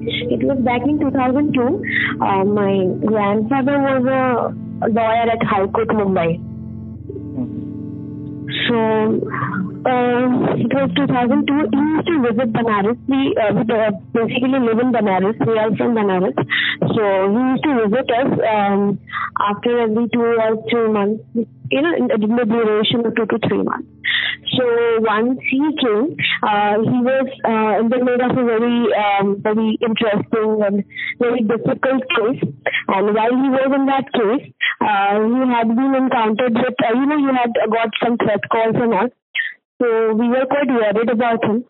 It was back in 2002. Uh, my grandfather was a lawyer at High Court, Mumbai. So uh, it was 2002. He used to visit Banaras. We uh, uh, basically live in Banaras. We are from Banaras. So he used to visit us um, after every two or three months. You know, in the duration of two to three months. So once he came, uh, he was uh, in the middle of a very, um, very interesting and very difficult case. And while he was in that case, uh, he had been encountered with, uh, you know, he had got some threat calls and all. So we were quite worried about him.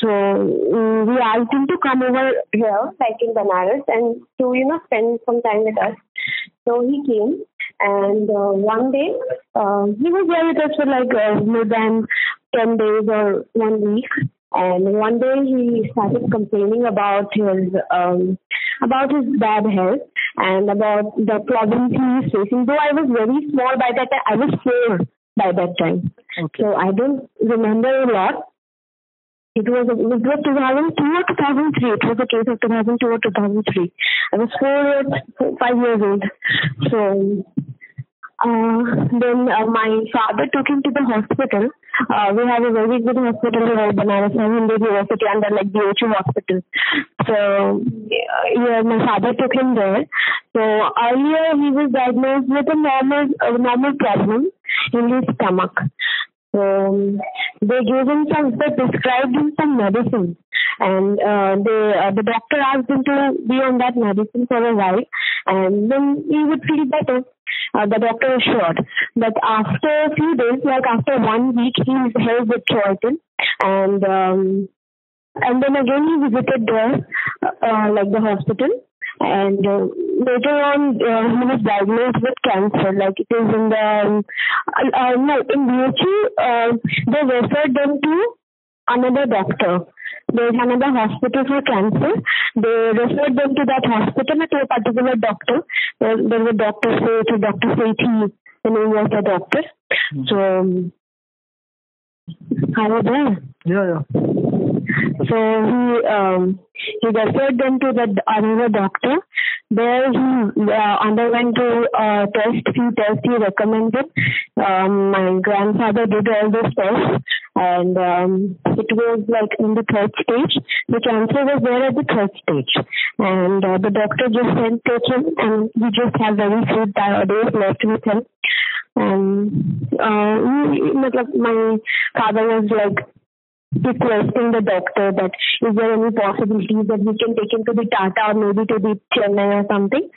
So um, we asked him to come over here, like in Banaras, and to you know spend some time with us. So he came, and uh, one day uh, he was there with us for like uh, more than ten days or one week. And one day he started complaining about his um, about his bad health and about the problems he was facing. Though I was very small by that time, I was four by that time. Okay. So I don't remember a lot. It was it was 2002 or 2003. It was a case of 2002 or 2003. I was four four, five years old. So uh, then uh, my father took him to the hospital. Uh, we have a very good hospital here, Banaras Hindu University under like the Ochu hospital. So yeah, my father took him there. So earlier he was diagnosed with a normal a normal problem in his stomach. So they gave him some, they prescribed him some medicine, and uh, they uh, the doctor asked him to be on that medicine for a while, and then he would feel better. Uh, the doctor assured. But after a few days, like after one week, he was held with Troyton, and um, and then again he visited there, uh, like the hospital, and uh, later on uh, he was diagnosed with cancer. Like it is in the um, uh, uh, no in BHU uh, they referred them to another doctor. There's another hospital for cancer. They referred them to that hospital to a particular doctor. There, there was a doctor say to dr Sethi the name was the doctor. So um, I was there. Yeah, yeah. so he um, he referred them to the another doctor. There he uh, underwent a uh, test, few tests he recommended. Um, my grandfather did all those tests and um, it was like in the third stage. The cancer was there at the third stage. And uh, the doctor just said take him and he just have very few days left with him. And uh, he, matlab, my father was like requesting the doctor that is there any possibilities that we can take him to the Tata or maybe to the Chennai or something.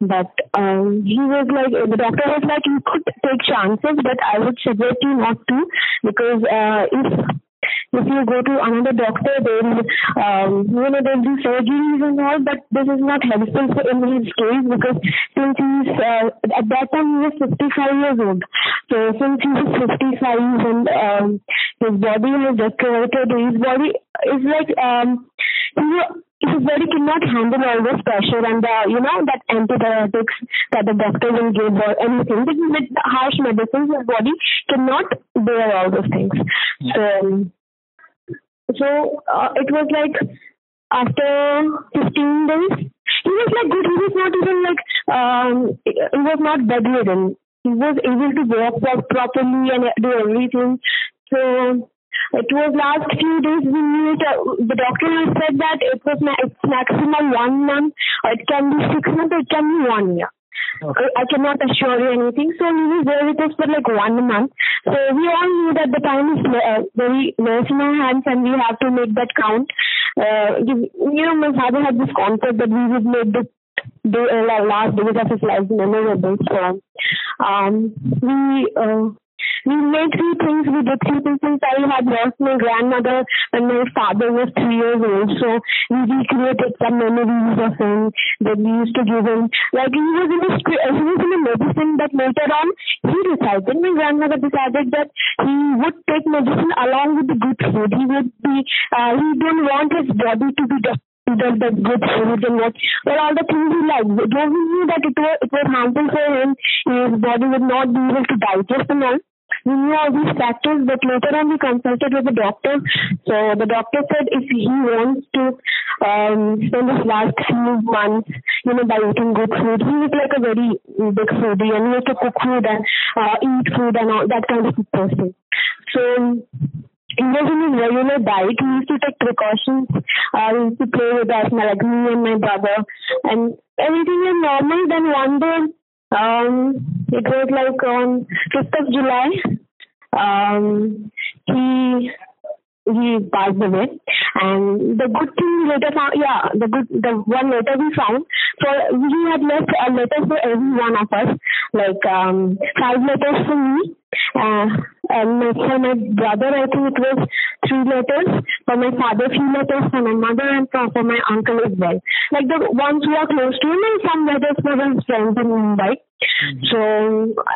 But um, he was like, the doctor was like, you could take chances, but I would suggest you not to because uh, if if you go to another doctor, they'll, um, you know, they'll do surgeries and all, but this is not helpful for in his case because since he's, uh, at that time he was 55 years old. So since he was 55 and um, his body has deteriorated, his body is like, um, he, his body cannot handle all this pressure and the, you know, that antibiotics that the doctor will give or anything. With harsh medicines, his body cannot bear all those things. So, so uh, it was like after 15 days, he was like good. He was not even like, um, he was not bedridden. He was able to walk pro- properly and do everything. So it was last few days we knew it, uh, the doctor has said that it was ma- it's maximum one month, it can be six months, it can be one year. Okay. I cannot assure you anything. So he was there with us for like one month. So we all knew that the time is uh, very less in our hands and we have to make that count. Uh, you, you know, my father had this concept that we would make the day, uh, last days of his life memorable. So um, we uh, we made few things. We did few things since I had lost my grandmother when my father was three years old. So we recreated some memories of him that we used to give him. Like he was in a he was in a medicine, but later on he decided. My grandmother decided that he would take medicine along with the good food. He would be. Uh, he didn't want his body to be. The, the, the good food and what well all the things he liked. Though he knew that it was it was harmful for him, his body would not be able to digest and all. We knew all these factors, but later on we consulted with the doctor. So the doctor said if he wants to um, spend his last few months, you know, by eating good food, he is like a very big foodie and he has to cook food and uh, eat food and all that kind of person. So he was in his regular diet. He used to take precautions. Uh, he used to play with us, like me and my brother, and everything was normal. Then one day um, it was like on 5th of July. Um, he he passed away. And the good thing later found yeah the good the one letter we found so he had left a letter for every one of us. Like um five letters for me. Uh, and for my brother I think it was three letters for my father few letters for my mother and for, for my uncle as well like the ones who are close to him and some letters for his friends in Mumbai Mm-hmm. So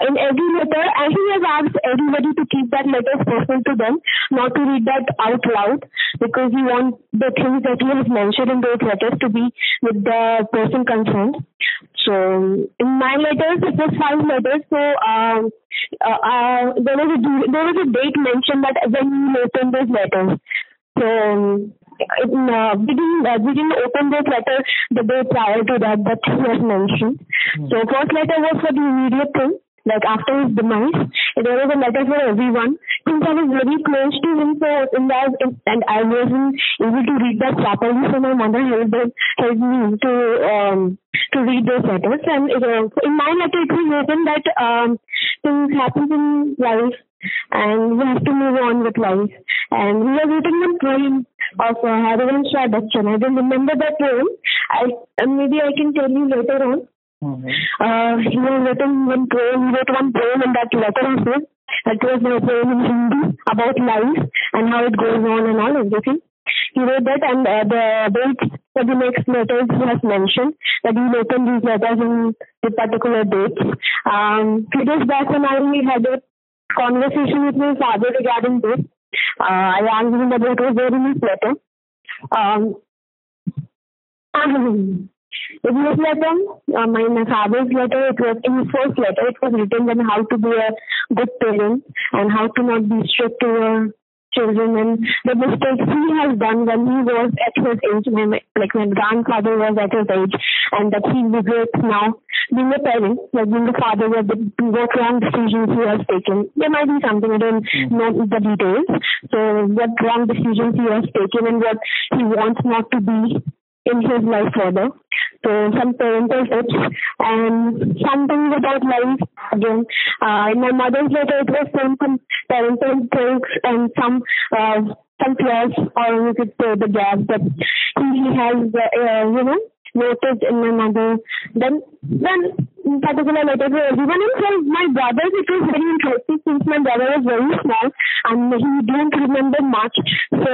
in every letter, and he has asked everybody to keep that letter personal to them, not to read that out loud, because he wants the things that he has mentioned in those letters to be with the person concerned. So in my letters, it was five letters. So um, uh, uh, there was a there was a date mentioned that when you open those letters. So uh, we didn't uh, we didn't open this letter the day prior to that that has mentioned. Mm. So first letter was for the immediate thing, like after his demise. There was a letter for everyone. Since I was very close to him, so in that and I wasn't able to read that properly, so my mother helped helped me to um to read those letters. And it, uh, in my letter, it was written that um things happen in life and we have to move on with life. And we have written a poem of uh, Harivansh Bachchan. I don't remember that poem. I uh, maybe I can tell you later on. Mm-hmm. Uh, he has written one poem. He wrote one poem in that letter of his. That was a poem in Hindi about life and how it goes on and all everything. He wrote that and uh, the dates for the next letters he has mentioned that he opened these letters in the particular dates. Um, few days back when I had a conversation with my father regarding this. Uh, I asked him about what was there in his letter. Um, in his letter, uh, my, my father's letter, it was in his first letter, it was written on how to be a good parent and how to not be strict to your children and the mistakes he has done when he was at his age, when, like my grandfather was at his age, and that he regrets now being a parent, like being a father, what, the, what wrong decisions he has taken. There might be something, I don't know the details. So what wrong decisions he has taken and what he wants not to be in his life further. So some parental tips and um, something about life again. Uh, in my mother's letter, it was some, some parental tricks and some uh, some flaws, or you could say the gaps that he has, uh, you know, noticed in my mother. Then then in particular letter to everyone and for my brothers it was very interesting since my brother was very small and he didn't remember much so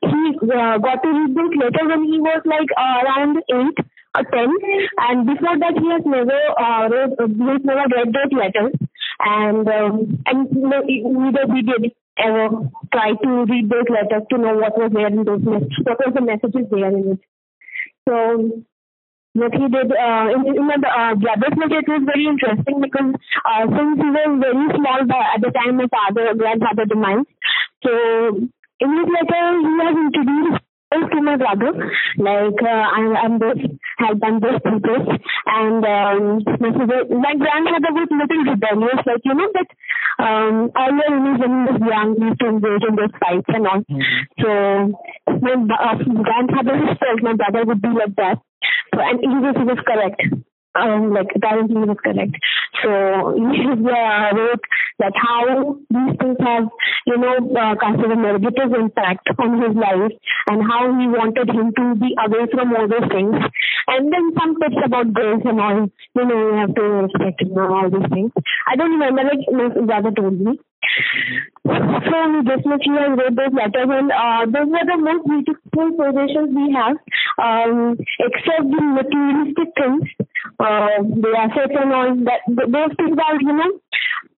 he uh, got to read this letter when he was like uh, around 8 attempt, and before that he has never uh, read, uh, he has never read that letter, and um, and neither we did ever try to read those letters to know what was there in those messages, what was the messages there in it. So what he did uh, in, in the uh, it was very interesting because uh, since he was very small by, at the time of father grandfather demise, so in his letter he has introduced to my brother like uh, I, I'm this had done this and this and um, my grandfather was a little rebellious like you know but um, earlier when he was young he used to engage in those fights and all mm-hmm. so my uh, grandfather felt my brother would be like that so, and he was, he was correct. Um, like apparently he was correct. So he uh, wrote that how these things have, you know, uh, a negative impact on his life and how he wanted him to be away from all those things. And then some tips about girls and all, you know, you have to respect him and all these things. I don't remember, like my brother told me. This much he has wrote those letters and uh, those were the most beautiful positions we have um, except the materialistic things, uh, the assets and all that, those things are, you know,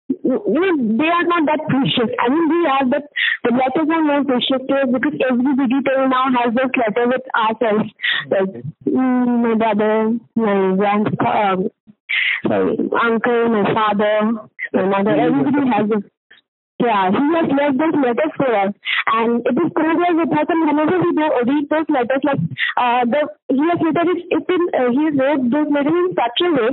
they are not that precious. I mean, we have, but the letters are more precious to us because everybody till now has this letter with ourselves. Like, mm, my brother, my grandpa, um, sorry, uncle, my father, my mother, everybody has this Yeah, he has left those letters for us. And it is crucial with us and whenever we read those letters, like uh, the he has written it, in, uh, he wrote those letters in such a way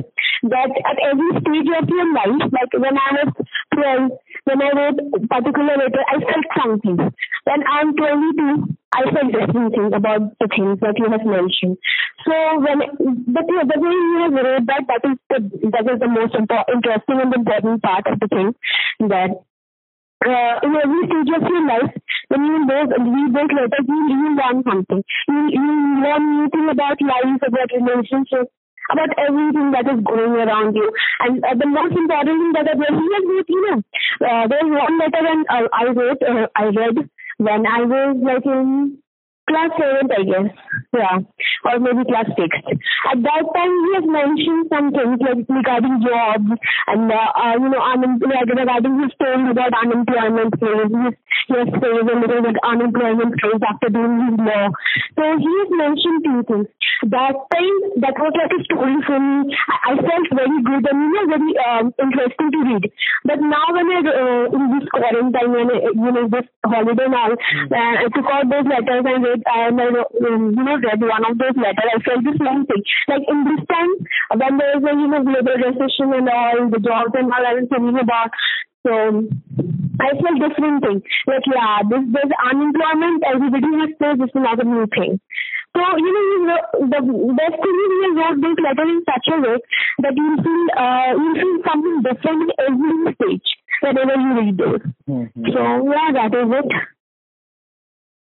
that at every stage of your life, like when I was 12, when I wrote particular letter, I felt something. When I'm 22, I felt things about the things that you have mentioned. So when, but yeah, the way you have wrote that, that is the, that is the most important, interesting and important part of the thing that uh, in every stage of your life, when you read those letters, you, you learn something. You, you learn new things about life, about relationships, about everything that is going around you. And uh, the most important thing that I realized was, you know, uh, there's one letter when uh, I wrote, uh, I read when I was like in class 7th, I guess. Yeah. Or maybe class 6th. At that time, he has mentioned some things like regarding jobs and, uh, uh, you know, unemployment, regarding his story about unemployment phase. He has said a little bit unemployment phase after doing his law. So he has mentioned two things. That time, that was like a story for me. I, I felt very good and, you know, very um, interesting to read. But now when I, uh, in this quarantine, when, I, you know, this holiday now, uh, I took out those letters and read read and I um, you know read one of those letters, I felt the same thing. Like in this time when there is a you know global recession and all the jobs and all I was thinking about. So I felt different thing. Like yeah, this this unemployment everybody has faced this is not a new thing. So you know the best thing is you wrote this letter in such a way that you feel uh, you feel something different in every stage whenever you read those. Mm-hmm. So yeah, that is it.